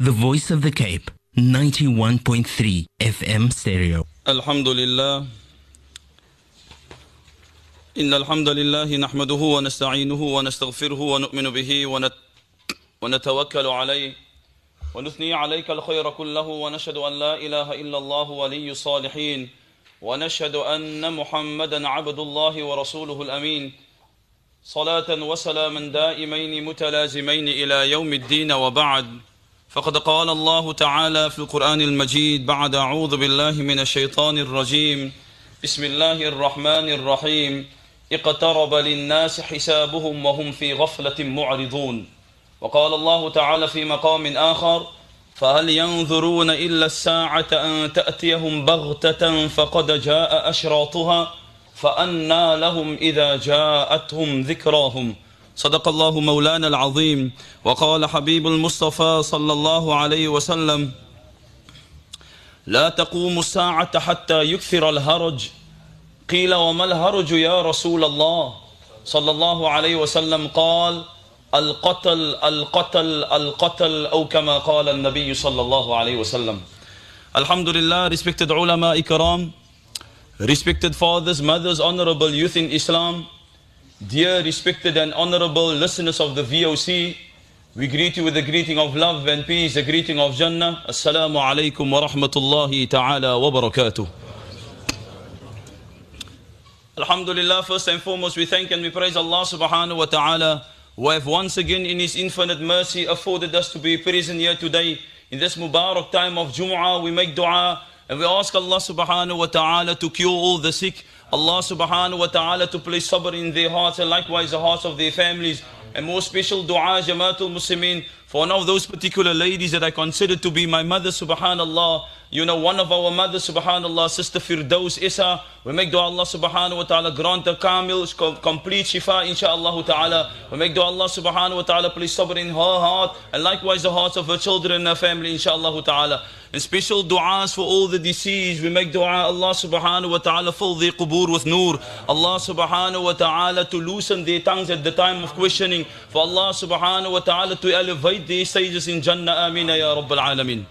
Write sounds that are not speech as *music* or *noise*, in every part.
The Voice of the Cape, 91.3 FM stereo. الحمد لله إن الحمد لله نحمده ونستعينه ونستغفره ونؤمن به ونت ونتوكل عليه ونثني عليك الخير كله ونشهد أن لا إله إلا الله ولي الصالحين ونشهد أن محمدا عبد الله ورسوله الأمين صلاة وسلاما دائمين متلازمين إلى يوم الدين وبعد فقد قال الله تعالى في القرآن المجيد بعد أعوذ بالله من الشيطان الرجيم. بسم الله الرحمن الرحيم. اقترب للناس حسابهم وهم في غفلة معرضون. وقال الله تعالى في مقام آخر فهل ينظرون إلا الساعة أن تأتيهم بغتة فقد جاء أشراطها فأنى لهم إذا جاءتهم ذكراهم. صدق الله مولانا العظيم. وقال حبيب المصطفى صلى الله عليه وسلم لا تقوم الساعة حتى يكثر الهرج. قيل وما الهرج يا رسول الله؟ صلى الله عليه وسلم قال القتل القتل القتل أو كما قال النبي صلى الله عليه وسلم. الحمد لله respected ulama ikram respected fathers mothers honorable youth in Islam Dear respected and honorable listeners of the VOC, we greet you with the greeting of love and peace, the greeting of Jannah. Assalamu alaikum wa rahmatullahi ta'ala wa barakatuh. Alhamdulillah, first and foremost, we thank and we praise Allah subhanahu wa ta'ala who have once again in His infinite mercy afforded us to be present here today. In this Mubarak time of Jum'ah, we make dua and we ask Allah subhanahu wa ta'ala to cure all the sick. Allah subhanahu wa ta'ala to place sabr in their hearts and likewise the hearts of their families. And more special dua, Jamaatul Muslimin, for one of those particular ladies that I consider to be my mother, subhanallah. You know, one of our mothers, subhanallah, Sister Firdaus Isa. We make dua Allah subhanahu wa ta'ala grant her kamil, complete shifa, inshaAllah ta'ala. We make dua Allah subhanahu wa ta'ala place sabr in her heart and likewise the hearts of her children and her family, inshaAllah ta'ala. And special du'as for all the deceased. We make dua Allah subhanahu wa ta'ala fill their qubur with nur. Allah subhanahu wa ta'ala to loosen their tongues at the time of questioning. For Allah subhanahu wa ta'ala to elevate their stages in Jannah. Ameen ya Rabbil Alameen.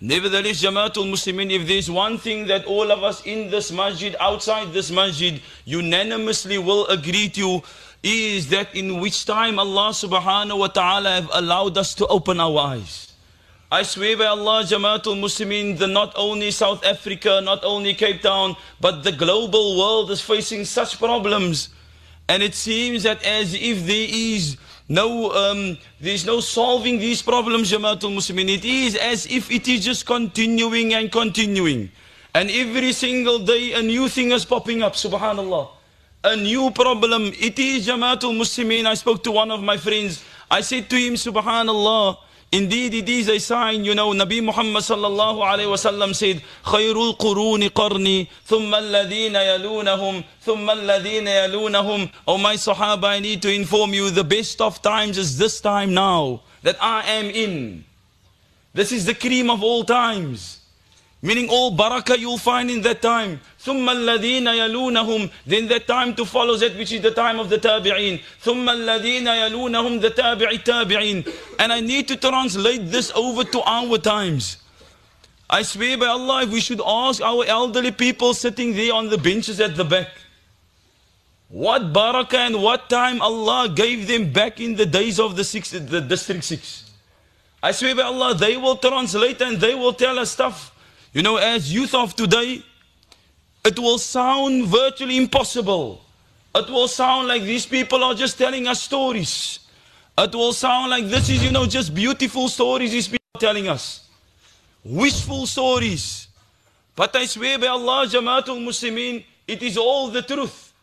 Nevertheless, Jamaatul Muslimin, if there's one thing that all of us in this masjid, outside this masjid, unanimously will agree to, is that in which time Allah subhanahu wa ta'ala have allowed us to open our eyes. I swear by Allah, Jamaatul Muslimin, that not only South Africa, not only Cape Town, but the global world is facing such problems. And it seems that as if there is no, um, there's no solving these problems, Jamaatul Muslimin. It is as if it is just continuing and continuing. And every single day a new thing is popping up, subhanallah. A new problem. It is Jamaatul Muslimin. I spoke to one of my friends. I said to him, subhanallah, Indeed, it is a sign, you know, Nabi Muhammad sallallahu alayhi wasallam said, خير القرون قرني ثم الذين يلونهم ثم الذين يلونهم Oh my Sahaba, I need to inform you, the best of times is this time now that I am in. This is the cream of all times. Meaning all barakah you'll find in that time. ثم الذين يلونهم Then that time to follow that which is the time of the tabi'een. ثم الذين يلونهم the tabi'i tabi'een. And I need to translate this over to our times. I swear by Allah, if we should ask our elderly people sitting there on the benches at the back, what barakah and what time Allah gave them back in the days of the, six, the District 6. I swear by Allah, they will translate and they will tell us stuff. You know, as youth of today, it will sound virtually impossible. It will sound like these people are just telling us stories. It will sound like this is, you know, just beautiful stories these people are telling us. Wishful stories. But I swear by Allah, Jamaatul Muslimin, it is all the truth.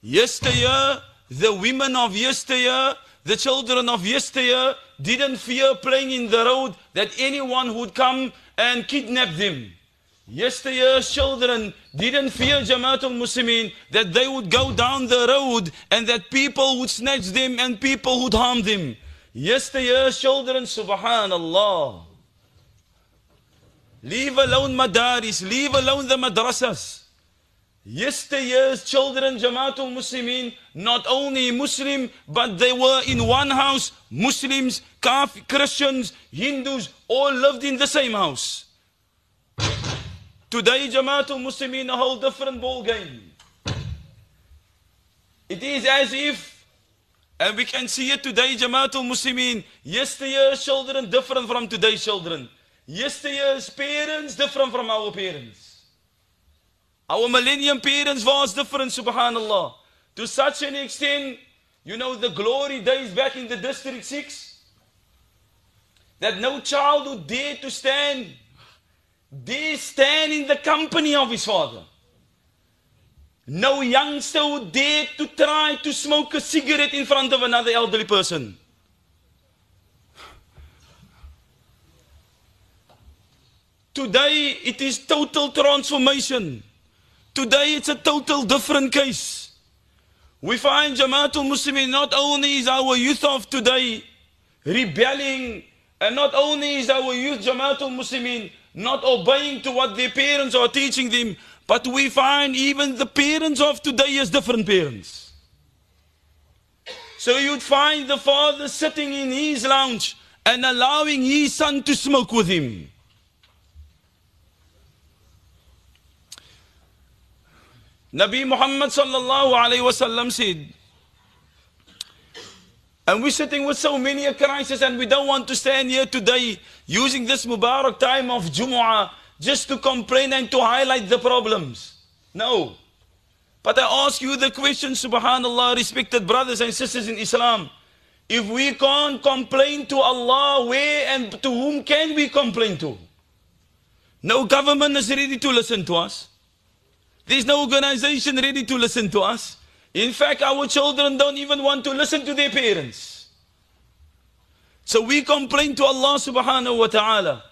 Yesteryear, the women of yesteryear, the children of yesteryear didn't fear playing in the road that anyone would come and kidnap them. Yesteryear's children didn't fear Jamaatul Muslimin that they would go down the road and that people would snatch them and people would harm them. Yesteryear's children, subhanallah. Leave alone madaris, leave alone the madrasas. Yesteryear's children, Jamaatul Muslimin, not only Muslim, but they were in one house, Muslims, Christians, Hindus, all lived in the same house. Today, Jamaatul Muslimin, a whole different ball game. It is as if, and we can see it today, Jamaatul Muslimin, yesterday's children different from today's children. Yesterday's parents different from our parents. Our millennium parents was different, subhanallah. To such an extent, you know the glory days back in the District 6? That no child would dare to stand, dare stand in the company of his father. No youngster would dare to try to smoke a cigarette in front of another elderly person. Today it is total transformation. Today it's a total different case. We find Jamaatul Muslimin not only is our youth of today rebelling, and not only is our youth Jamaatul Muslimin not obeying to what their parents are teaching them, but we find even the parents of today as different parents. So you'd find the father sitting in his lounge and allowing his son to smoke with him. Nabi Muhammad sallallahu alayhi wasallam said, and we're sitting with so many a crisis and we don't want to stand here today using this Mubarak time of Jumu'ah just to complain and to highlight the problems. No. But I ask you the question, subhanallah, respected brothers and sisters in Islam. If we can't complain to Allah, where and to whom can we complain to? No government is ready to listen to us. There's no organization ready to listen to us. In fact, our children don't even want to listen to their parents. So we complain to Allah subhanahu wa ta'ala.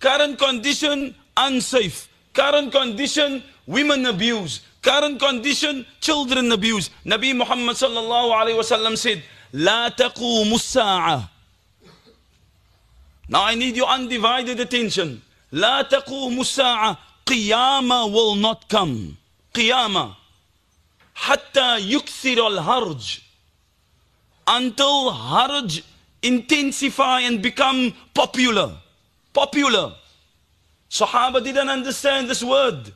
Current condition, unsafe. Current condition, women abuse. Current condition, children abuse. Nabi Muhammad sallallahu alayhi wa sallam said, لا تقوم الساعة. Now I need your undivided attention. لا تقوم الساعة. Qiyamah will not come. Qiyamah. Hatta yuksir al harj. Until harj intensify and become popular. Popular. Sahaba didn't understand this word.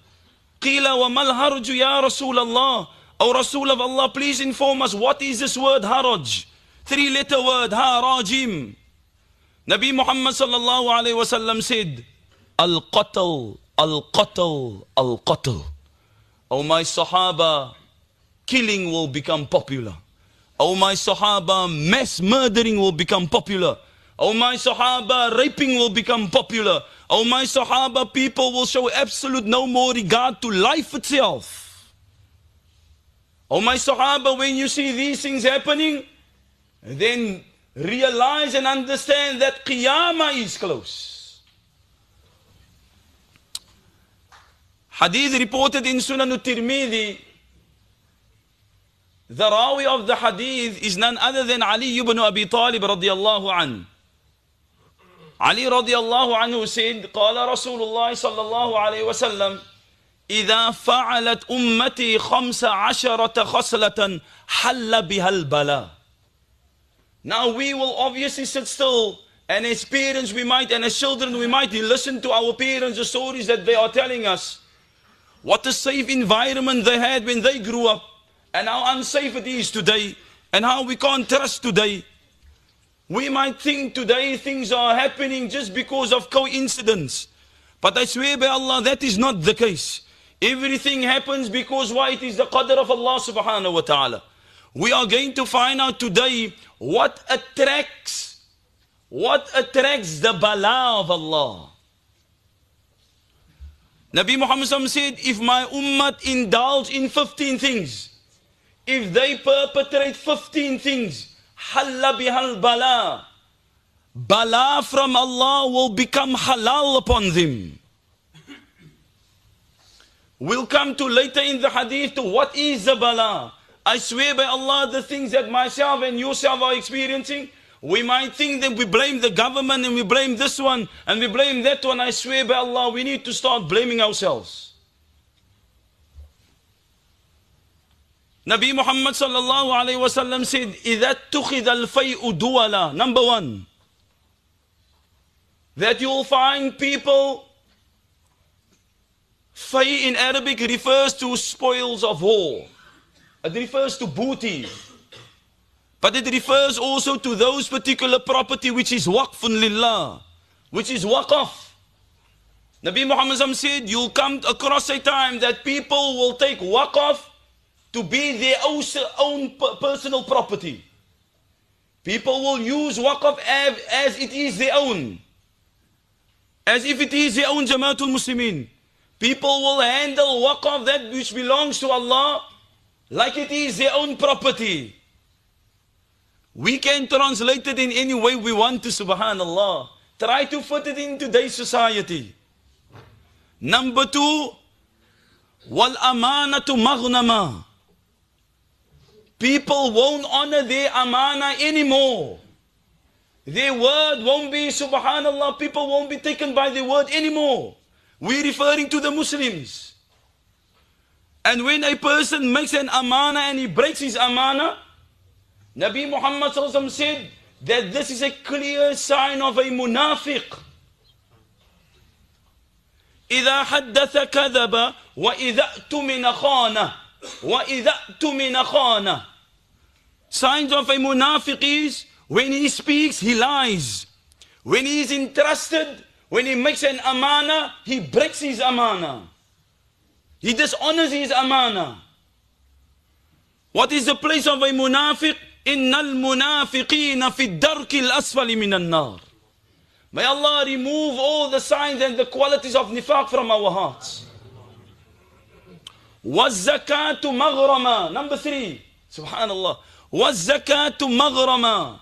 Qila wa mal harju ya Rasulullah. O Rasul of Allah, please inform us what is this word haraj? Three letter word, harajim. Nabi Muhammad sallallahu alayhi wasallam said, Al-Qatl, Al-Qatl, Al-Qatl. O my Sahaba, killing will become popular. Oh my Sahaba, mass murdering will become popular. Oh my Sahaba, raping will become popular. Oh my Sahaba, people will show absolute no more regard to life itself. Oh my Sahaba, when you see these things happening, then realize and understand that Qiyamah is close. Hadith reported in Sunan al-Tirmidhi, the Rawi of the Hadith is none other than Ali ibn Abi Talib radiallahu anhu. Ali radiallahu anhu said, قال رسول الله صلى الله عليه وسلم إذا فعلت أمتي خمس عشرة خصلة حل بها البلاء Now we will obviously sit still and as parents we might and as children we might listen to our parents the stories that they are telling us. What a safe environment they had when they grew up and how unsafe it is today and how we can't trust today. We might think today things are happening just because of coincidence. But I swear by Allah, that is not the case. Everything happens because why? It is the qadr of Allah subhanahu wa ta'ala. We are going to find out today what attracts, what attracts the bala of Allah. Nabi Muhammad said, if my ummah indulge in 15 things, if they perpetrate 15 things, halla bihal bala. Bala from Allah will become halal upon them. We'll come to later in the hadith to what is the bala. I swear by Allah, the things that myself and yourself are experiencing, we might think that we blame the government and we blame this one and we blame that one. I swear by Allah, we need to start blaming ourselves. Nabi Muhammad sallallahu alayhi wasallam said, إِذَا اتُّخِذَ الْفَيْءُ دُوَلًا Number one, that you'll find people, fay in Arabic refers to spoils of war. It refers to booty. But it refers also to those particular property which is waqfun lillah, which is waqaf. Nabi Muhammad said, you'll come across a time that people will take waqaf To be their own personal property. People will use waqaf as, it is their own. As if it is their own Jamaatul Muslimin. People will handle waqaf that which belongs to Allah like it is their own property. We can translate it in any way we want to, subhanallah. Try to fit it in today's society. Number two, wal amanatu maghnama. People won't honor their amana anymore. Their word won't be, subhanallah, people won't be taken by their word anymore. We're referring to the Muslims. And when a person makes an amana and he breaks his amana, Nabi Muhammad said that this is a clear sign of a munafiq. إذا حدث كذب وإذا اؤتمن خانه وإذا اؤتمن خانه Signs of a munafiq is when he speaks, he lies. When he is entrusted, when he makes an amana, he breaks his amana. He dishonors his amana. What is the place of a munafiq? إن المنافقين في الدرك الأسفل من النار. May Allah remove all the signs and the qualities of nifaq from our hearts. والزكاة مغرما number three سبحان الله والزكاة مغرما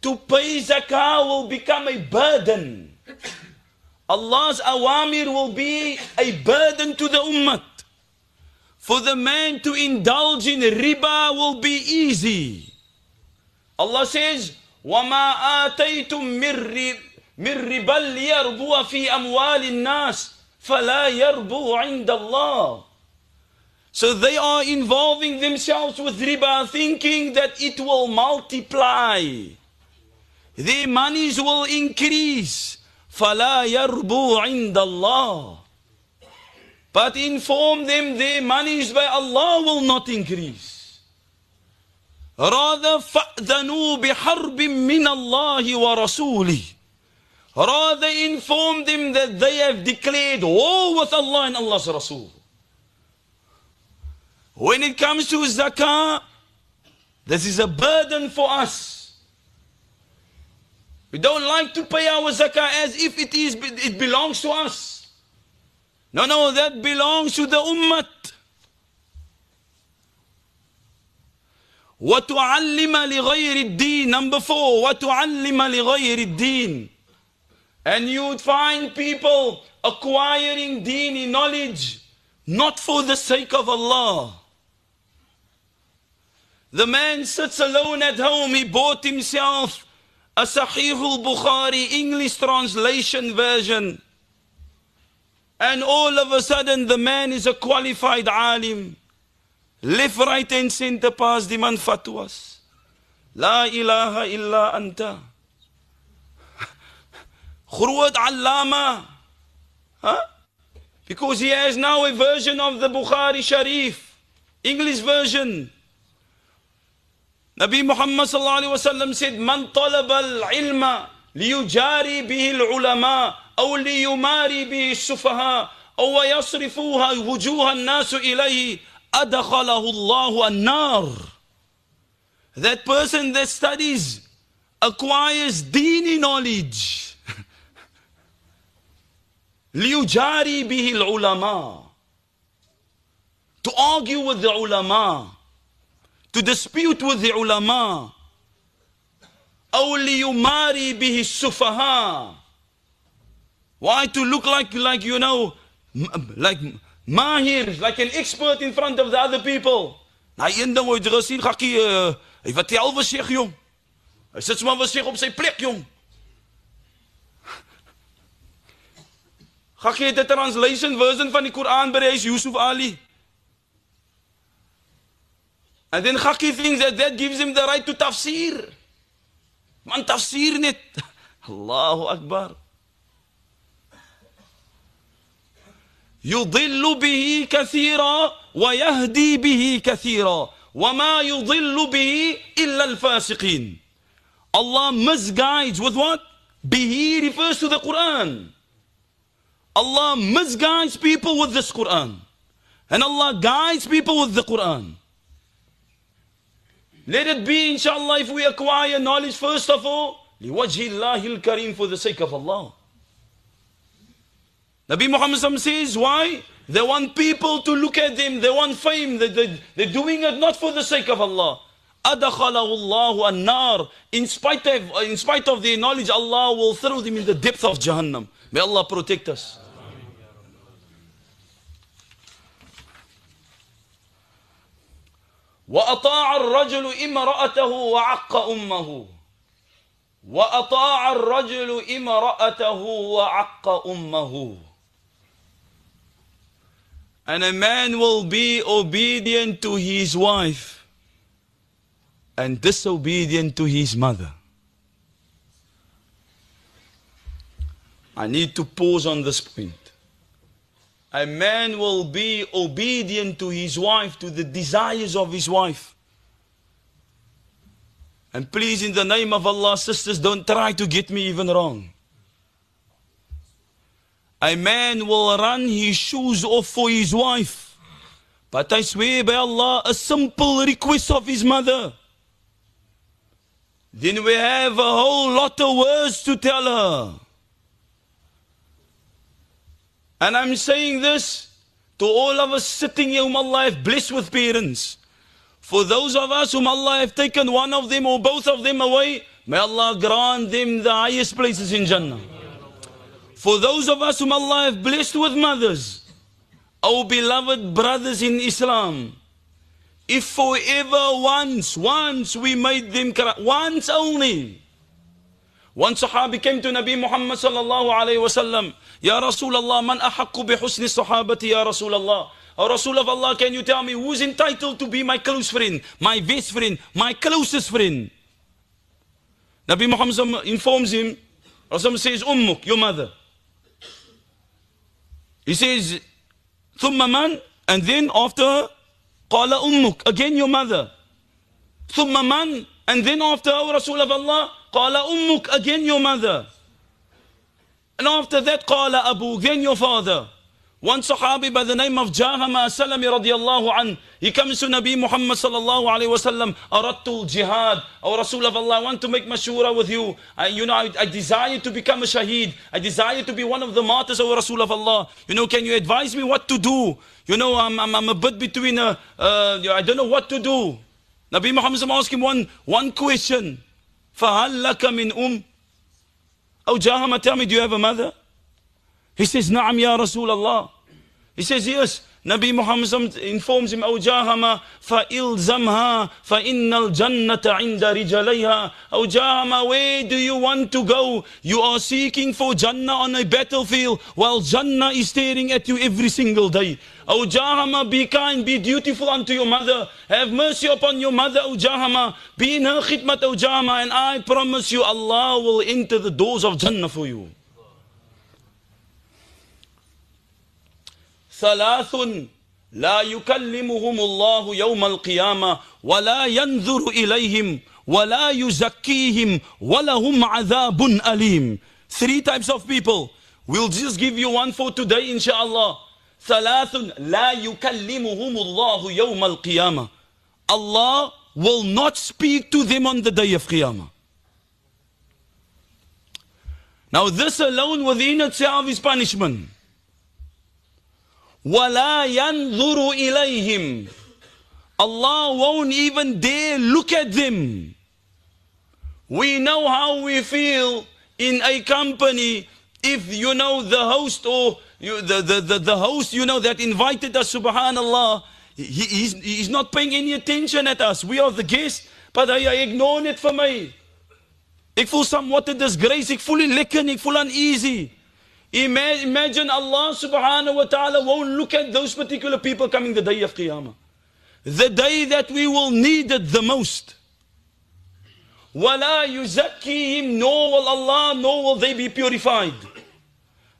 to pay zakah will become a burden Allah's awamir will be a burden to the ummah for the man to indulge in riba will be easy Allah says وما آتيتم من ربا ليربو في أموال الناس فَلَا يَرْبُوا عِنْدَ اللَّهِ So they are involving themselves with riba thinking that it will multiply. Their monies will increase. فَلَا يَرْبُوا عِنْدَ اللَّهِ But inform them their monies by Allah will not increase. Rather فَأْذَنُوا بِحَرْبٍ مِّنَ اللَّهِ وَرَسُولِهِ Rather inform them that they have declared war with Allah and Allah's Rasul. When it comes to zakah, this is a burden for us. We don't like to pay our zakah as if it is it belongs to us. No, no, that belongs to the ummah. وتعلم لغير الدين number four وتعلم لغير الدين and you would find people acquiring dini knowledge not for the sake of Allah. The man sits alone at home, he bought himself a Sahih al-Bukhari English translation version. And all of a sudden the man is a qualified alim. Left, right and center pass man fatwas. La ilaha illa anta. Groot Allama. Huh? Because he has now a version of the Bukhari Sharif, English version. Nabi Muhammad sallallahu alaihi wasallam said, "Man talaba al-ilma liyujari bihi al-ulama, أو ليماري به السفهاء أو يصرفوها وجوه الناس إليه أدخله الله النار." That person that studies acquires dini knowledge. ليجاري به العلماء to argue with the ulama to dispute with the ulama أو ليماري به السفهاء why to look like like you know like mahir like an expert in front of the other people nou een ding ooit gesien gakkie uh, hy wat tel was sê jong hy sit sommer was sê op sy plek jong Gakkie het 'n translation version van die Koran by hy Yusuf Ali. And then Gakkie thinks that that gives him the right to tafsir. Man tafsir net. Allahu Akbar. يضل به كثيرا ويهدي به كثيرا وما يضل به إلا الفاسقين Allah misguides with what? Bihi refers to the Quran. Allah misguides people with this Quran. And Allah guides people with the Quran. Let it be, inshallah, if we acquire knowledge first of all, liwajhillahi al-kareem, for the sake of Allah. Nabi Muhammad says, why? They want people to look at them, they want fame, they, they, they're doing it not for the sake of Allah. Adakhalahullahu an-nar. In spite of in spite of their knowledge, Allah will throw them in the depth of Jahannam. May Allah protect us. وأطاع الرجل امرأته وعق أمه وأطاع الرجل امرأته وعق أمه And a man will be obedient to his wife and disobedient to his mother. I need to pause on this point. A man will be obedient to his wife, to the desires of his wife. And please, in the name of Allah, sisters, don't try to get me even wrong. A man will run his shoes off for his wife. But I swear by Allah, a simple request of his mother. Then we have a whole lot of words to tell her. And I'm saying this to all of us sitting here whom Allah have blessed with parents. For those of us whom Allah have taken one of them or both of them away, may Allah grant them the highest places in Jannah. For those of us whom Allah have blessed with mothers, our beloved brothers in Islam, if forever once, once we made them cry, once only, one Sahabi came to Nabi Muhammad sallallahu alayhi wa sallam. Ya Rasulullah, man ahakku bi husni sahabati ya Rasulullah. O Rasul of Allah, can you tell me who's entitled to be my close friend, my best friend, my closest friend? Nabi Muhammad informs him, Rasul says, Ummuk, your mother. He says, Thumma man, and then after, Qala Ummuk, again your mother. Thumma man, and then after, O Rasul of Allah, Qala ummuk, again your mother. And after that, Qala Abu, then your father. One Sahabi by the name of Jahama Salami radiallahu an, he comes to Nabi Muhammad sallallahu alayhi wa sallam, Arattul jihad, O Rasul of Allah, I want to make mashura with you. I, you know, I, I desire to become a shaheed. I desire to be one of the martyrs, O Rasul of Allah. You know, can you advise me what to do? You know, I'm, I'm, I'm a bit between, a, uh, I don't know what to do. Nabi Muhammad asked him one, one question. فهل لك من أم أو Jahama tell me do you have a mother he says نعم يا رسول الله he says yes Nabi Muhammad informs him أو جاهما فإلزمها فإن الجنة عند رجليها أو جاهما where do you want to go you are seeking for Jannah on a battlefield while Jannah is staring at you every single day O Jahama, be kind, be dutiful unto your mother. Have mercy upon your mother, O Jahama. Be in her khidmat, O Jahama. And I promise you, Allah will enter the doors of Jannah for you. ثلاث لا يكلمهم الله يوم القيامة ولا ينظر إليهم ولا يزكيهم ولهم عذاب أليم Three types of people. We'll just give you one for today, inshallah. ثلاث لا يكلمهم الله يوم القيامة Allah will not speak to them on the day of Qiyamah. Now this alone within itself is punishment. وَلَا يَنْظُرُ إِلَيْهِمْ Allah won't even dare look at them. We know how we feel in a company if you know the host or you, the, the, the, the host, you know, that invited us, subhanAllah, he, he's, he's not paying any attention at us. We are the guests, but hy, hy ignore it for my. Ek voel somewhat a disgrace, ek voel nie lekker nie, ek voel uneasy. Imagine Allah subhanahu wa ta'ala won't look at those particular people coming the day of Qiyamah. The day that we will need it the most. وَلَا يُزَكِّيهِمْ Nor will Allah, nor will they be purified.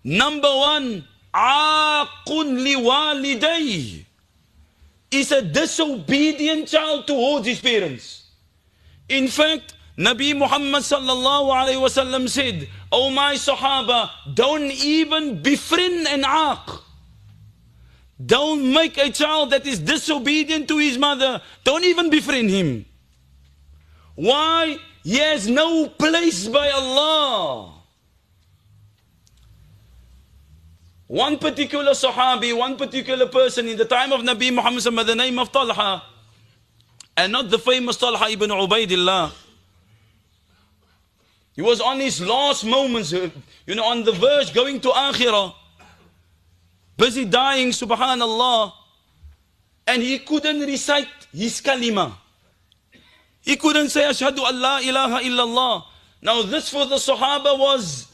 Number one, عَاقٌ لِوَالِدَيْهِ is a disobedient child towards his parents. In fact, Nabi Muhammad sallallahu alayhi wasallam said, Oh my Sahaba, don't even befriend an aq. Don't make a child that is disobedient to his mother. Don't even befriend him. Why? He has no place by Allah. One particular Sahabi, one particular person in the time of Nabi Muhammad the name of Talha, and not the famous Talha ibn Ubaidillah. He was on his last moments, uh, you know, on the verge going to Akhirah, busy dying, subhanallah, and he couldn't recite his kalima. He couldn't say, Ashhadu Allah ilaha illallah. Now, this for the Sahaba was,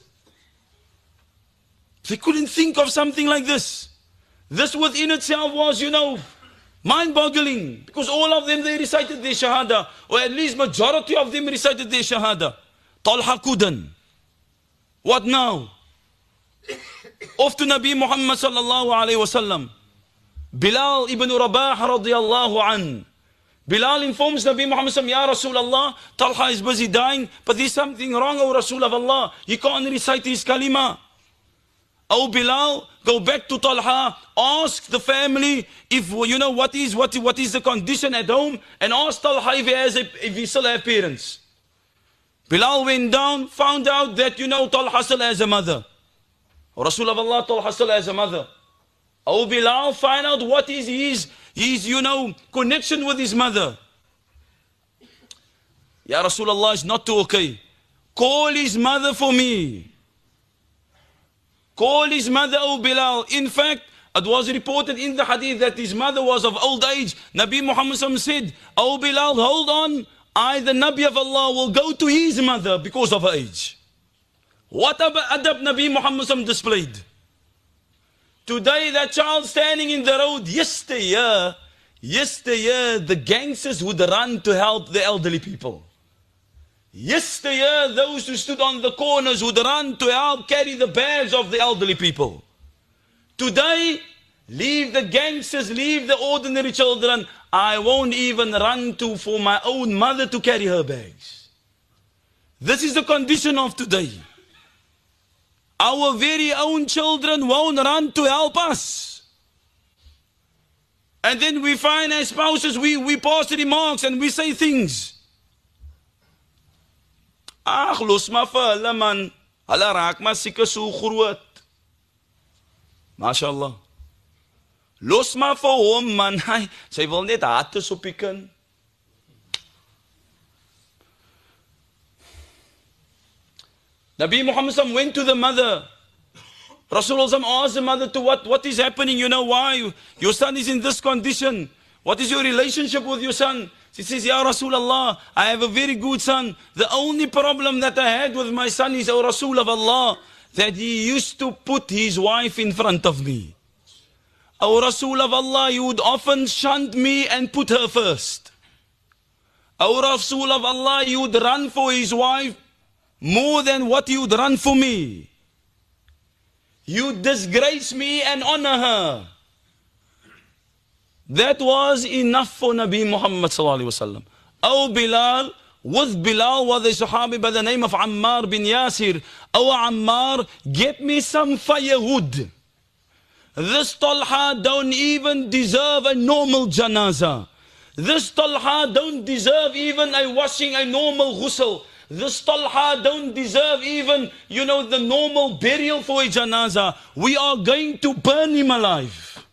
they couldn't think of something like this. This within itself was, you know, mind boggling because all of them they recited their Shahada, or at least majority of them recited their Shahada. Talha couldn't. What now? Off to Nabi Muhammad sallallahu alayhi wasallam. Bilal ibn Rabah radiyallahu an. Bilal informs Nabi Muhammad sallam, Ya Rasulullah, Talha is busy dying, but there's something wrong, O Rasul of Allah. He can't recite his kalima. Oh Bilal, go back to Talha, ask the family if you know what is what, what is the condition at home, and ask Talha if he has a, if he still parents. Bilal went down, found out that you know Talha still has a mother. Rasul of Allah Talha still has a mother. Oh Bilal, find out what is his his you know connection with his mother. Ya Rasulullah is not too okay. Call his mother for me. Call his mother, O Bilal. In fact, it was reported in the hadith that his mother was of old age. Nabi Muhammad said, O Bilal, hold on. I, the Nabi of Allah, will go to his mother because of her age. What adab Nabi Muhammad displayed? Today, that child standing in the road, yesteryear, yesteryear, the gangsters would run to help the elderly people. Yesteryear, those who stood on the corners would run to help carry the bags of the elderly people. Today, leave the gangsters, leave the ordinary children. I won't even run to for my own mother to carry her bags. This is the condition of today. Our very own children won't run to help us. And then we find as spouses, we, we pass remarks and we say things. Ag, los man. Hulle raak maar. Mashallah. Los maar vir hom man. Hy, sy wil net hartes op die kind. Nabi Muhammad went to the mother. Rasulullah asked the mother to what, what is happening? You know why? Your son is in this condition. What is your relationship with your son? She says, Ya Rasulullah, I have a very good son. The only problem that I had with my son is, O Rasul of Allah, that he used to put his wife in front of me. O Rasul of Allah, you would often shunt me and put her first. O Rasul of Allah, you would run for his wife more than what you would run for me. You disgrace me and honor her. That was enough for Nabi Muhammad sallallahu wasallam. Oh Bilal, with Bilal was a Sahabi by the name of Ammar bin Yasir. Oh Ammar, get me some firewood. This Talha don't even deserve a normal janaza. This Talha don't deserve even a washing a normal ghusl. This Talha don't deserve even, you know, the normal burial for a janaza. We are going to burn him alive.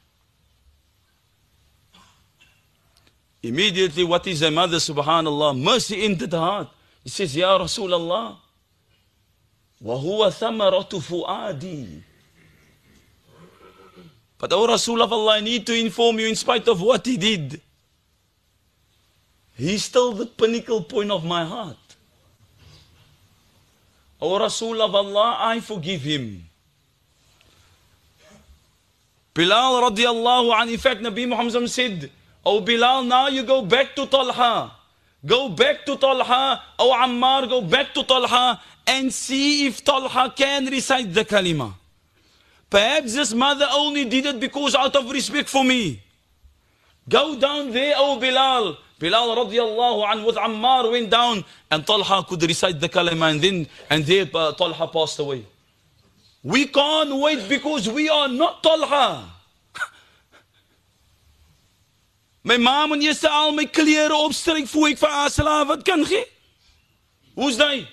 Immediately, what is a mother, subhanallah? Mercy into the heart. He says, Ya Rasulullah, وَهُوَ ثَمَرَةُ فُؤَادِي but, O Rasul of Allah, I need to inform you, in spite of what he did, he's still the pinnacle point of my heart. O Rasul of Allah, I forgive him. Bilal radiallahu anh, in fact, Nabi Muhammad said, Oh Bilal, now you go back to Talha. go back to Talha, or Ammar, go back to Talha and see if Talha can recite the kalima. Perhaps this mother only did it because out of respect for me. Go down there, O Bilal. Bilal radiallahu anhu with Ammar went down and Talha could recite the kalima and then and there uh, Talha passed away. We can't wait because we are not Talha. *laughs* My ma moet eers al my klere opstryk voor ek vir haar slaaf wat kan. Hoe's daai?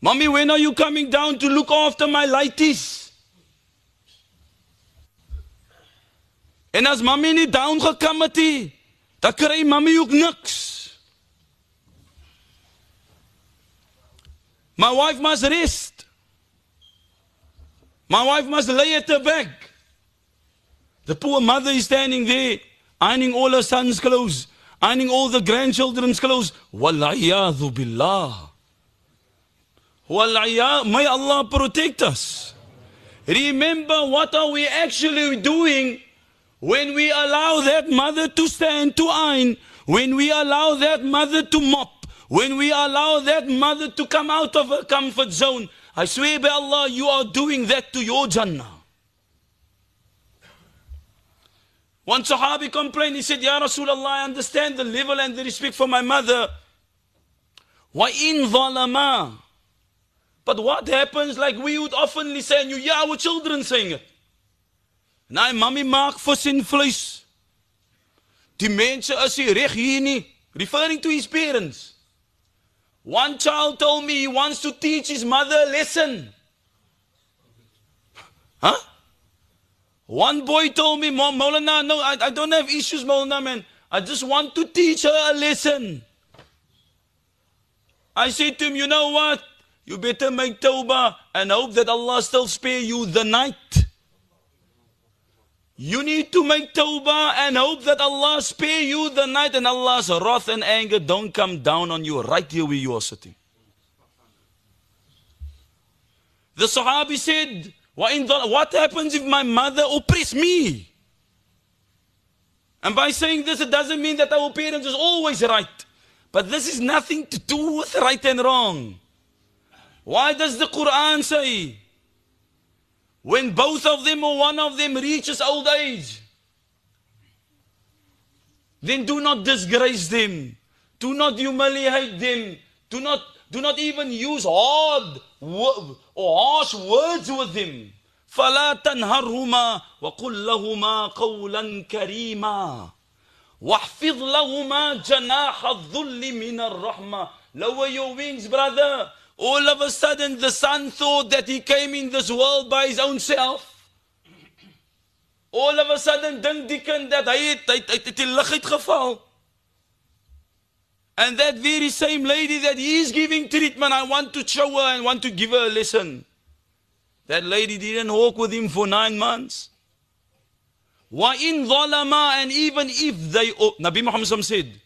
Mommy, when are you coming down to look after my lighties? En as mommy nie down gekom het nie, dan kry mommy ook niks. My wife must rest. My wife must lay at her back. The poor mother is standing there, ironing all her son's clothes, ironing all the grandchildren's clothes. Wal'iyadhu billah. Wal'iyadhu. May Allah protect us. Remember what are we actually doing when we allow that mother to stand to iron, when we allow that mother to mop, when we allow that mother to come out of her comfort zone. I swear by Allah, you are doing that to your Jannah. One Sahabi complained, he said, Ya Rasulullah, I understand the level and the respect for my mother. Why in ظَلَمَا But what happens, like we would oftenly say, and you hear our children saying it. Nee, mami maak vis en vleis. Die mense is nie reg hier nie, referring to his parents. One child told me he wants to teach his mother a lesson. Huh? One boy told me, Mom, Maulana, no, I, I don't have issues, Maulana, man. I just want to teach her a lesson. I said to him, you know what? You better make tawbah and hope that Allah still spare you the night. You need to make tawbah and hope that Allah spare you the night and Allah's wrath and anger don't come down on you right here where you are sitting. The Sahabi said, What happens if my mother oppress me? And by saying this, it doesn't mean that our parents is always right. But this is nothing to do with right and wrong. Why does the Quran say, when both of them or one of them reaches old age, then do not disgrace them. Do not humiliate them. Do not, do not even use hard or harsh words with them. فلا تنهرهما وقل لهما قولا كريما واحفظ لهما جناح الذل من الرحمة lower your wings brother all of a sudden the son thought that he came in this world by his own self all of a sudden dink die kind dat hy het, hy, hy, het die lig uitgeval and that very same lady that he is giving treatment I want to show her and want to give her a lesson that lady didn't walk with him for nine months. وَإِن ظَلَمَا And even if they... Oh, Nabi Muhammad said,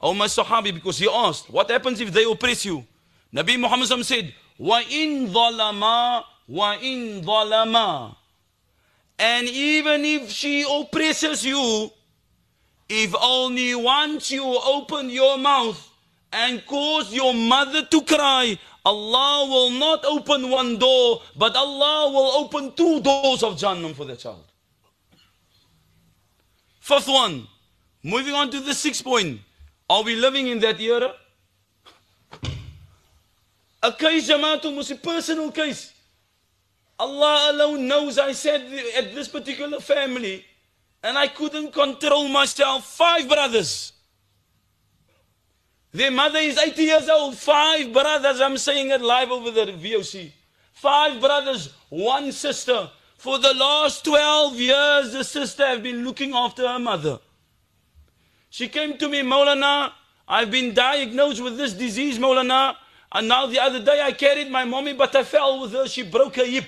Oh my Sahabi, because he asked, what happens if they oppress you? Nabi Muhammad said, Wa in dhalama, wa in dhalama. And even if she oppresses you, if only once you open your mouth and cause your mother to cry, Allah will not open one door, but Allah will open two doors of Jannah for the child. First one, moving on to the sixth point. Are we living in that era? A case, Jamaatul was a personal case. Allah alone knows I said at this particular family, and I couldn't control myself. Five brothers. Their mother is 80 years old. Five brothers. I'm saying it live over the VOC. Five brothers, one sister. For the last 12 years, the sister have been looking after her mother. She came to me, Maulana, I've been diagnosed with this disease, Maulana. And now the other day I carried my mommy, but I fell with her. She broke her hip.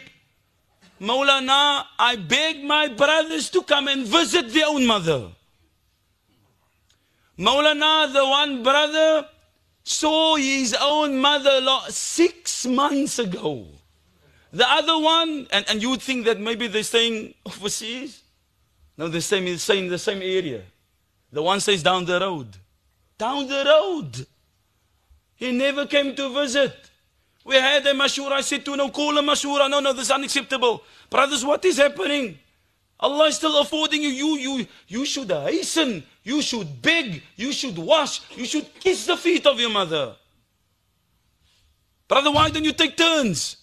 Maulana, I begged my brothers to come and visit their own mother. Maulana, the one brother, saw his own mother six months ago. The other one, and, and you would think that maybe they're staying overseas. No, they're staying in the same area. The one stays down the road. down the road. He never came to visit. We had a mashura. I said to him, no, call a mashura. No, no, this is unacceptable. Brothers, what is happening? Allah is still affording you. You, you, you should hasten. You should beg. You should wash. You should kiss the feet of your mother. Brother, why don't you take turns?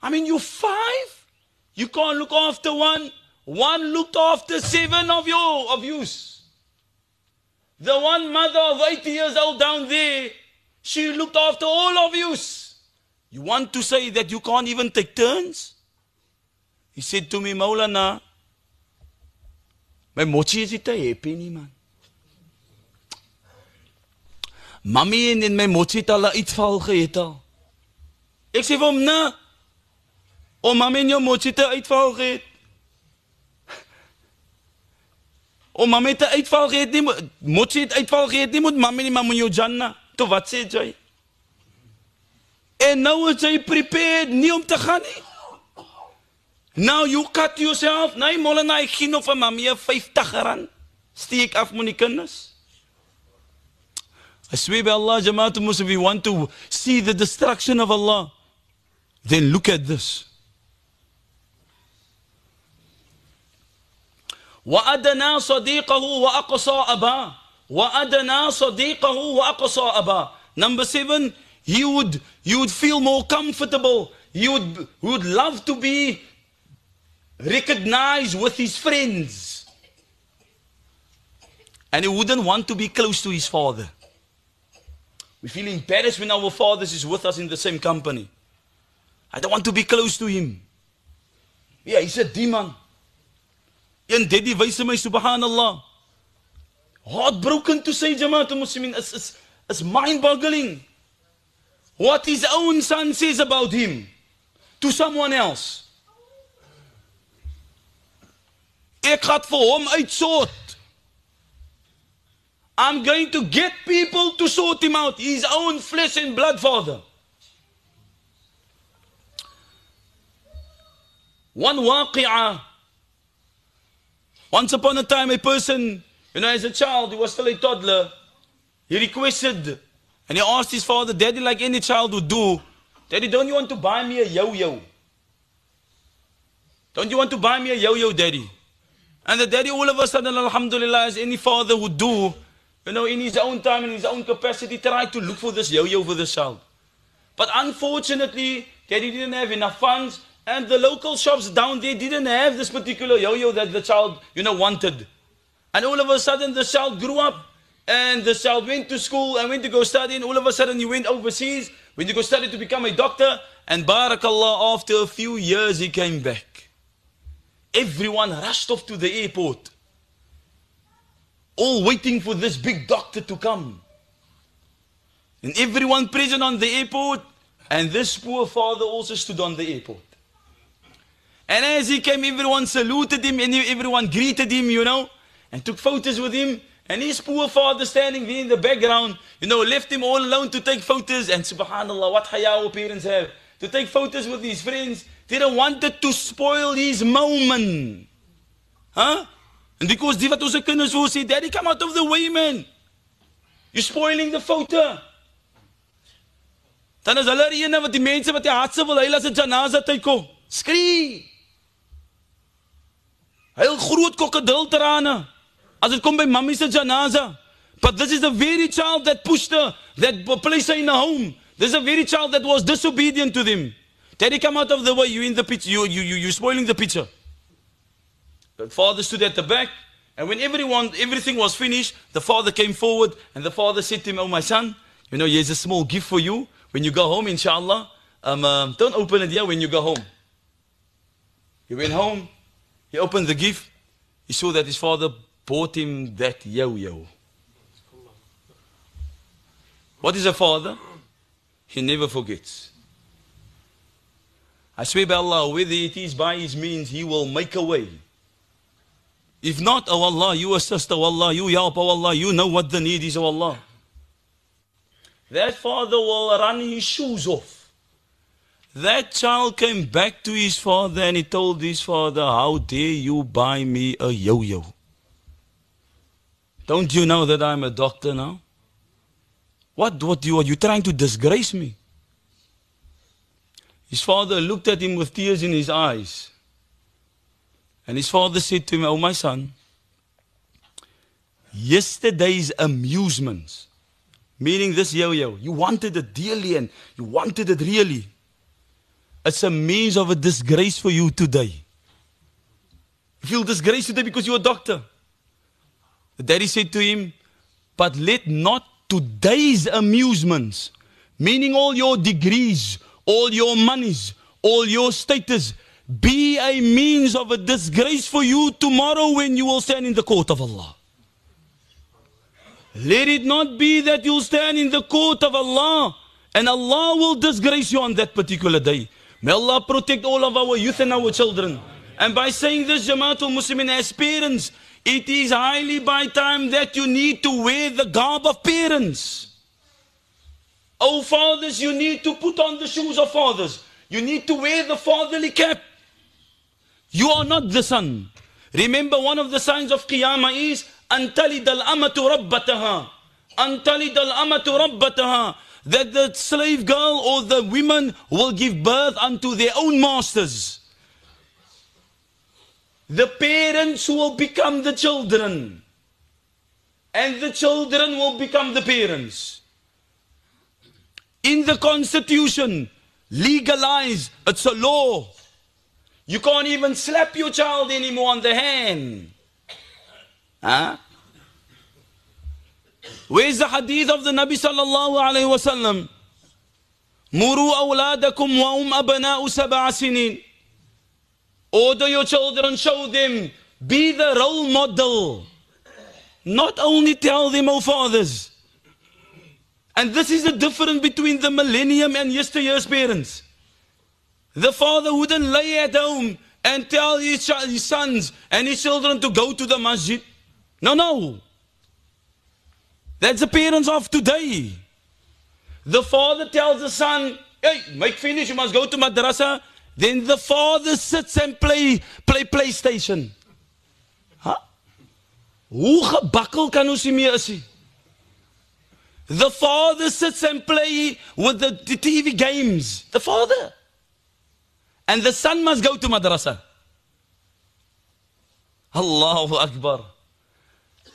I mean, you're five. You can't look after one. One looked after seven of you, of yous. The one mother of 80 years old down there, she looked after all of yous. You want to say that you can't even take turns? He said to me, Maulana, my mochi is it happy nie man. Mami en en my mochi het al uitval gehet al. Ek sê vir hom, "Nee. O mami en jou mochi het uitval gehet." O mami het uitval gehet nie, mochi het uitval gehet nie, moet mami nie maar moet jou janna. Toe wat sê jy? En nou is jy prepared nie om te gaan nie. Now you cut yourself. Nee, Molana, ek gee nog vir mami 50 rand. Steek af met die kinders. I swear by Allah, Jamaatul Muslim, we want to see the destruction of Allah. Then look at this. وأدنى صديقه وأقصى أباه وأدنى صديقه وأقصى أباه Number seven, he would, he would feel more comfortable. He would, he would love to be recognized with his friends. And he wouldn't want to be close to his father. We feel embarrassed when our fathers is with us in the same company. I don't want to be close to him. Ja, hy's 'n demon. Een dit die wyse my subhanallah. Heartbroken to say Jamaat Muslimin is is is mind-boggling. What his own son says about him to someone else. Ek gaan vir hom uitsort. I'm going to get people to sort him out. His own flesh and blood father. One waqi'ah. Once upon a time, a person, you know, as a child, he was still a toddler, he requested and he asked his father, Daddy, like any child would do, Daddy, don't you want to buy me a yo yo? Don't you want to buy me a yo yo, Daddy? And the daddy, all of a sudden, Alhamdulillah, as any father would do, you know, in his own time, in his own capacity, tried to look for this yo yo for this child. But unfortunately, daddy didn't have enough funds, and the local shops down there didn't have this particular yo yo that the child, you know, wanted. And all of a sudden, the child grew up, and the child went to school and went to go study, and all of a sudden, he went overseas, went to go study to become a doctor, and barakallah, after a few years, he came back. Everyone rushed off to the airport, all waiting for this big doctor to come. And everyone present on the airport, and this poor father also stood on the airport. And as he came, everyone saluted him and everyone greeted him, you know, and took photos with him. And his poor father standing there in the background, you know, left him all alone to take photos. And subhanAllah, what haya parents have. To take photos with his friends. They don't wanted to spoil his moment. Huh? And because die wat ons kinders wil sê, Daddy, come out of the way, man. You're spoiling the photo. Dan is hulle die ene wat die mense wat die hartse wil huil as 'n janaza tyd kom. Skree. Huil groot krokodil trane as dit kom by mammie se janaza. But this is the very child that pushed her, that placed her in a home. This is a very child that was disobedient to them. Daddy, come out of the way. You're in the picture. You you you you spoiling the picture. The father stood at the back, and when everyone everything was finished, the father came forward, and the father said to him, "Oh my son, you know here's a small gift for you when you go home, inshallah. Um, um, don't open it here when you go home." He went home. He opened the gift. He saw that his father him that yo-yo. What is a father? He never forgets. I swear by Allah, whether it is by his means, he will make a way. If not, oh Allah, you assist, oh Allah, you help, oh Allah, you know what the need is, oh Allah. That father will run his shoes off. That child came back to his father and he told his father, How dare you buy me a yo yo? Don't you know that I'm a doctor now? What, what you are you trying to disgrace me? His father looked at him with tears in his eyes. And his father said to him, Oh, my son, yesterday's amusements, meaning this yo yo, you wanted it dearly and you wanted it really. It's a means of a disgrace for you today. You feel disgraced today because you're a doctor. The daddy said to him, But let not today's amusements, meaning all your degrees, all your monies, all your status, be a means of a disgrace for you tomorrow when you will stand in the court of Allah. Let it not be that you'll stand in the court of Allah and Allah will disgrace you on that particular day. May Allah protect all of our youth and our children. And by saying this, Jamaatul Muslimin, as parents, it is highly by time that you need to wear the garb of parents. Oh, fathers, you need to put on the shoes of fathers. You need to wear the fatherly cap. You are not the son. Remember, one of the signs of Qiyamah is أنتلد الأمة ربتها أنتلد الأمة ربتها that the slave girl or the women will give birth unto their own masters. The parents will become the children, and the children will become the parents. In the constitution, legalized, it's a law. You can't even slap your child anymore on the hand. Huh? Where's the hadith of the Nabi sallallahu alayhi wa sallam? Muru awladakum wa um abana'u sab'a sinin. Order your children, show them, be the role model. Not only tell them, oh fathers. And this is the difference between the millennium and yesteryear's parents. The father wouldn't lay at home and tell his, his sons and his children to go to the masjid. No, no. That's the parents of today. The father tells the son, hey, make finish, you must go to madrasa. Then the father sits and play, play PlayStation. Huh? Kan? The father sits and play with the, the TV games. The father. And the son must go to madrasa. Allahu Akbar.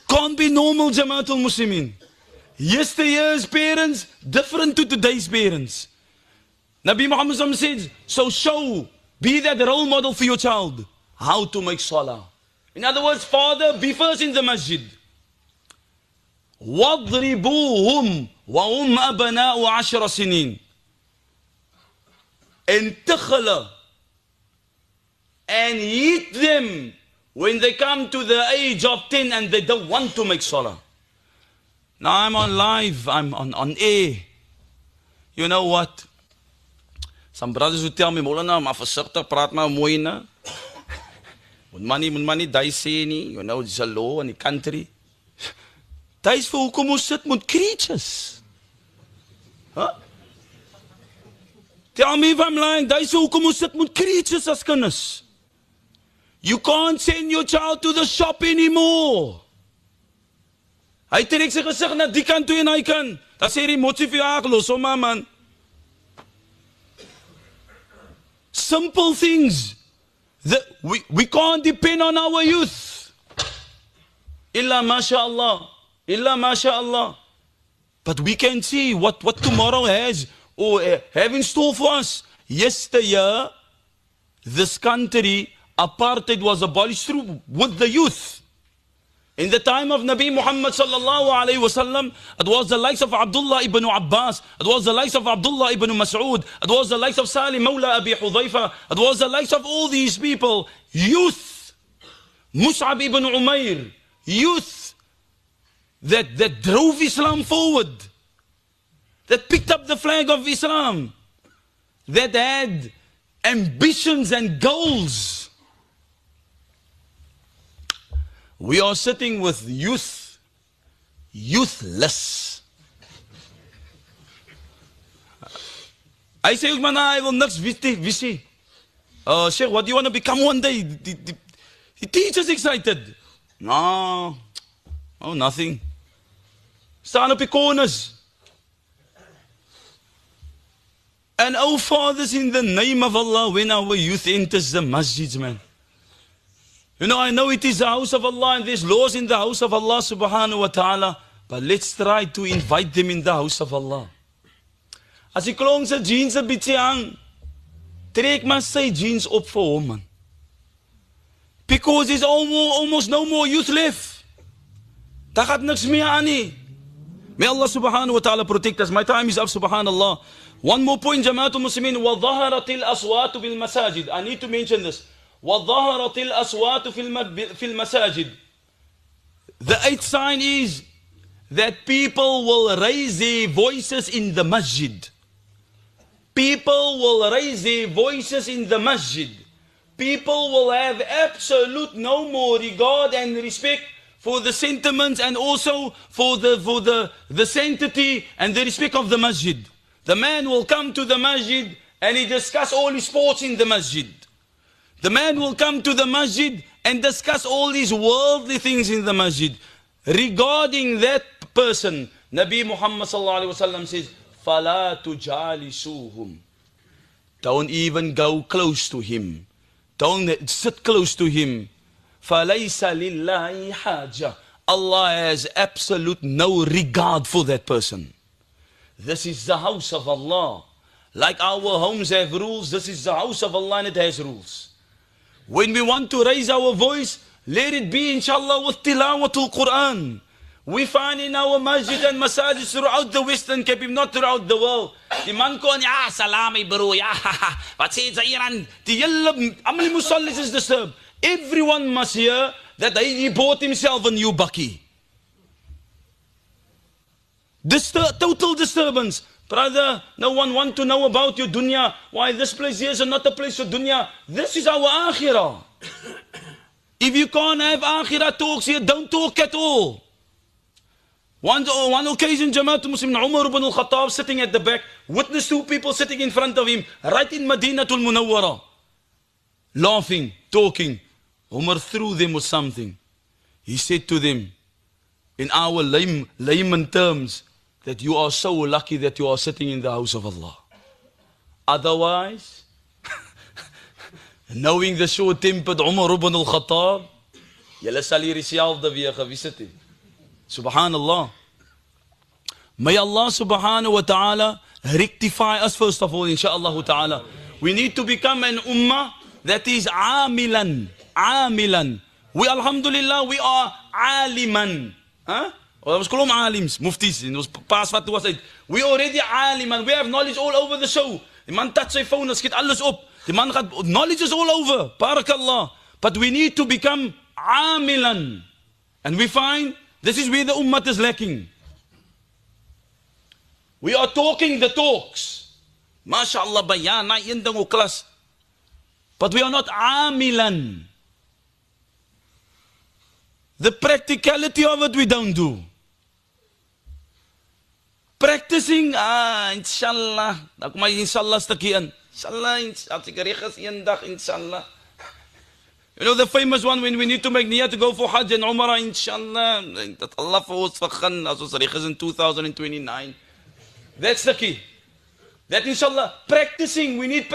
Can't be normal Jamaatul Muslimin. Yesterday's parents different to today's parents. Nabi Muhammad says, so show, be that role model for your child, how to make salah. In other words, father, be first in the masjid. واضربوهم وهم أبناء عشر سنين انتخل and hit them when they come to the age of 10 and they don't want to make salah. Now I'm on live, I'm on, on air. You know what? Some brothers would tell me, Molana, maar versigtig, praat maar mooi na. Moet man nie, moet man nie die sê nie. You know, it's a law in the country. Dis vir hoekom ons sit met creatures. Huh? Tell me if I'm lying. Dis vir hoekom ons sit met creatures as kinders. You can't send your child to the shop anymore. Hy trek sy gesig na die kant toe en hy kan. Dan sê motsie vir haar los hom man. Simple things. that we, we can't depend on our youth. Illa mashallah. Illa mashallah. But we can see what, what tomorrow has or uh, have in store for us. Yesteryear, this country, apartheid was abolished through with the youth. In the time of Nabi Muhammad sallallahu alayhi wasallam, it was the likes of Abdullah ibn Abbas, it was the likes of Abdullah ibn Mas'ud, it was the likes of Salim Mawla Abi Hudhaifa, it was the likes of all these people, youth, Mus'ab ibn Umair, youth, that, that drove Islam forward, that picked up the flag of Islam, that had ambitions and goals. We are sitting with youth, youthless. I say, man, I will next visit. Uh, Sheikh, what do you want to become one day? The, the, the teacher's excited. No, oh, nothing. Stand up die corners. And oh fathers, in the name of Allah, when our youth enters the masjids, man. You know, I know it is the house of Allah and there's laws in the house of Allah subhanahu wa ta'ala. But let's try to invite them in the house of Allah. As die klong se jeans 'n bietjie hang, trek maar sy jeans op vir hom man. Because there's almost, almost no more youth left. Daar gaat niks meer aan nie. May Allah subhanahu wa ta'ala protect us. My time is up, subhanallah. One more point, Jamaatul Muslimin. وَظَهَرَتِ الْأَصْوَاتُ بِالْمَسَاجِدِ I need to mention this. وَظَهَرَتِ الْأَصْوَاتُ فِي الْمَسَاجِدِ The eighth sign is that people will raise their voices in the masjid. People will raise their voices in the masjid. People will have absolute no more regard and respect for the sentiments and also for the for the, the sanctity and the respect of the masjid. The man will come to the masjid and he discuss all his sports in the masjid. The man will come to the masjid and discuss all these worldly things in the masjid. Regarding that person, Nabi Muhammad sallallahu says, فَلَا تُجَالِسُوهُمْ Don't even go close to him. Don't sit close to him. فَلَيْسَ لِلَّهِ حَاجَةً Allah has absolute no regard for that person. This is the house of Allah. Like our homes have rules, this is the house of Allah and it has rules. When we want to raise our voice, let it be inshallah with tilawatul Quran. We find in our masjid and masajid throughout the Western Cape, not throughout the world. Die man kon, ja, ah, salami bro, ja, wat sê aan? Die hele, amal musallis is disturbed. Everyone must hear that he bought himself a new bakkie. Distur total disturbance. Brother, no one want to know about your dunya. Why this place here is not a place for dunya. This is our akhirah. *coughs* if you can't have akhirah talks here, don't talk at all. One, oh, one occasion, Jamaat Muslim Umar ibn al-Khattab sitting at the back, witnessed two people sitting in front of him, right in Madinatul Munawwara, laughing, talking. Umar threw them with something. He said to them, in our layman terms, that you are so lucky that you are sitting in the house of Allah. Otherwise, *laughs* knowing the short-tempered Umar ibn al-Khattab. Subhanallah. May Allah subhanahu wa ta'ala rectify us first of all, inshaAllah ta'ala. We need to become an ummah that is amilan, amilan. We, alhamdulillah, we are aliman. Huh? Ons kolom alims, muftis, en ons paas wat was uit. We already aliman, we have knowledge all over the show. Die man touch sy phone, skiet alles op. Die man gaat, knowledge is all over, barakallah. But we need to become amilan. And we find this is where the ummah is lacking. We are talking the talks. MashaAllah, bayan, na yendang klas. But we are not amilan. The practicality of it we don't do Practicing, ah, inshallah. Ako may inshallah stakian. Inshallah, inshallah. Sigarikas yandak, inshallah. You know the famous one when we need to make niyah to go for Hajj and Umrah, inshallah. That Allah for us fakhan, as was in 2029. That's the key. That inshallah, practicing, we need,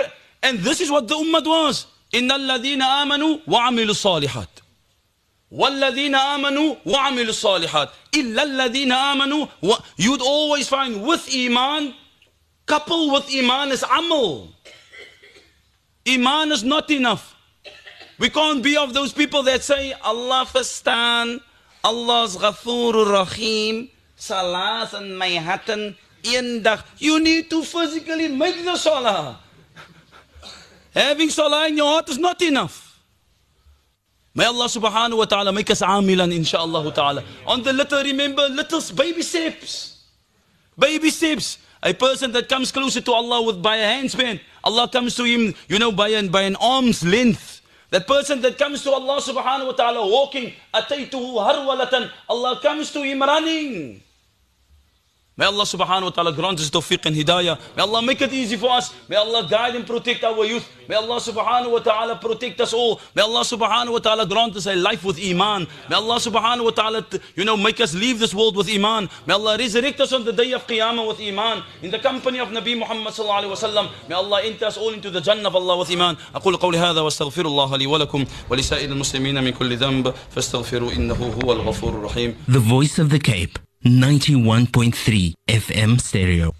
and this is what the ummah was. إن الذين آمنوا وعملوا الصالحات والذين آمنوا وعملوا الصالحات إلا الذين آمنوا و... You'd always find with Iman, coupled with Iman is Amal. Iman is not enough. We can't be of those people that say Allah verstaan, Allah's Ghafoor Rahim, Salat and Mayhatan, eendag. You need to physically make the Salah. Having Salah in your heart is not enough. May Allah subhanahu wa ta'ala make us amilan inshaAllah ta'ala. On the little, remember, little baby steps. Baby steps. A person that comes closer to Allah with by a handspan, Allah comes to him, you know, by an, by an arm's length. That person that comes to Allah subhanahu wa ta'ala walking, ataytuhu harwalatan, Allah comes to him running. May Allah subhanahu wa ta'ala grant us tawfiq and hidayah. May Allah make it easy for us. May Allah guide and protect our youth. May Allah subhanahu wa ta'ala protect us all. May Allah subhanahu wa ta'ala grant us a life with iman. May Allah subhanahu wa ta'ala, you know, make us leave this world with iman. May Allah resurrect us on the day of qiyamah with iman. In the company of Nabi Muhammad sallallahu alayhi wa sallam. May Allah enter us all into the Jannah of Allah with iman. أقول قولي هذا واستغفر الله لي ولكم ولسائر المسلمين من كل ذنب فاستغفروا إنه هو الغفور الرحيم The Voice of the Cape, 91.3 FM stereo.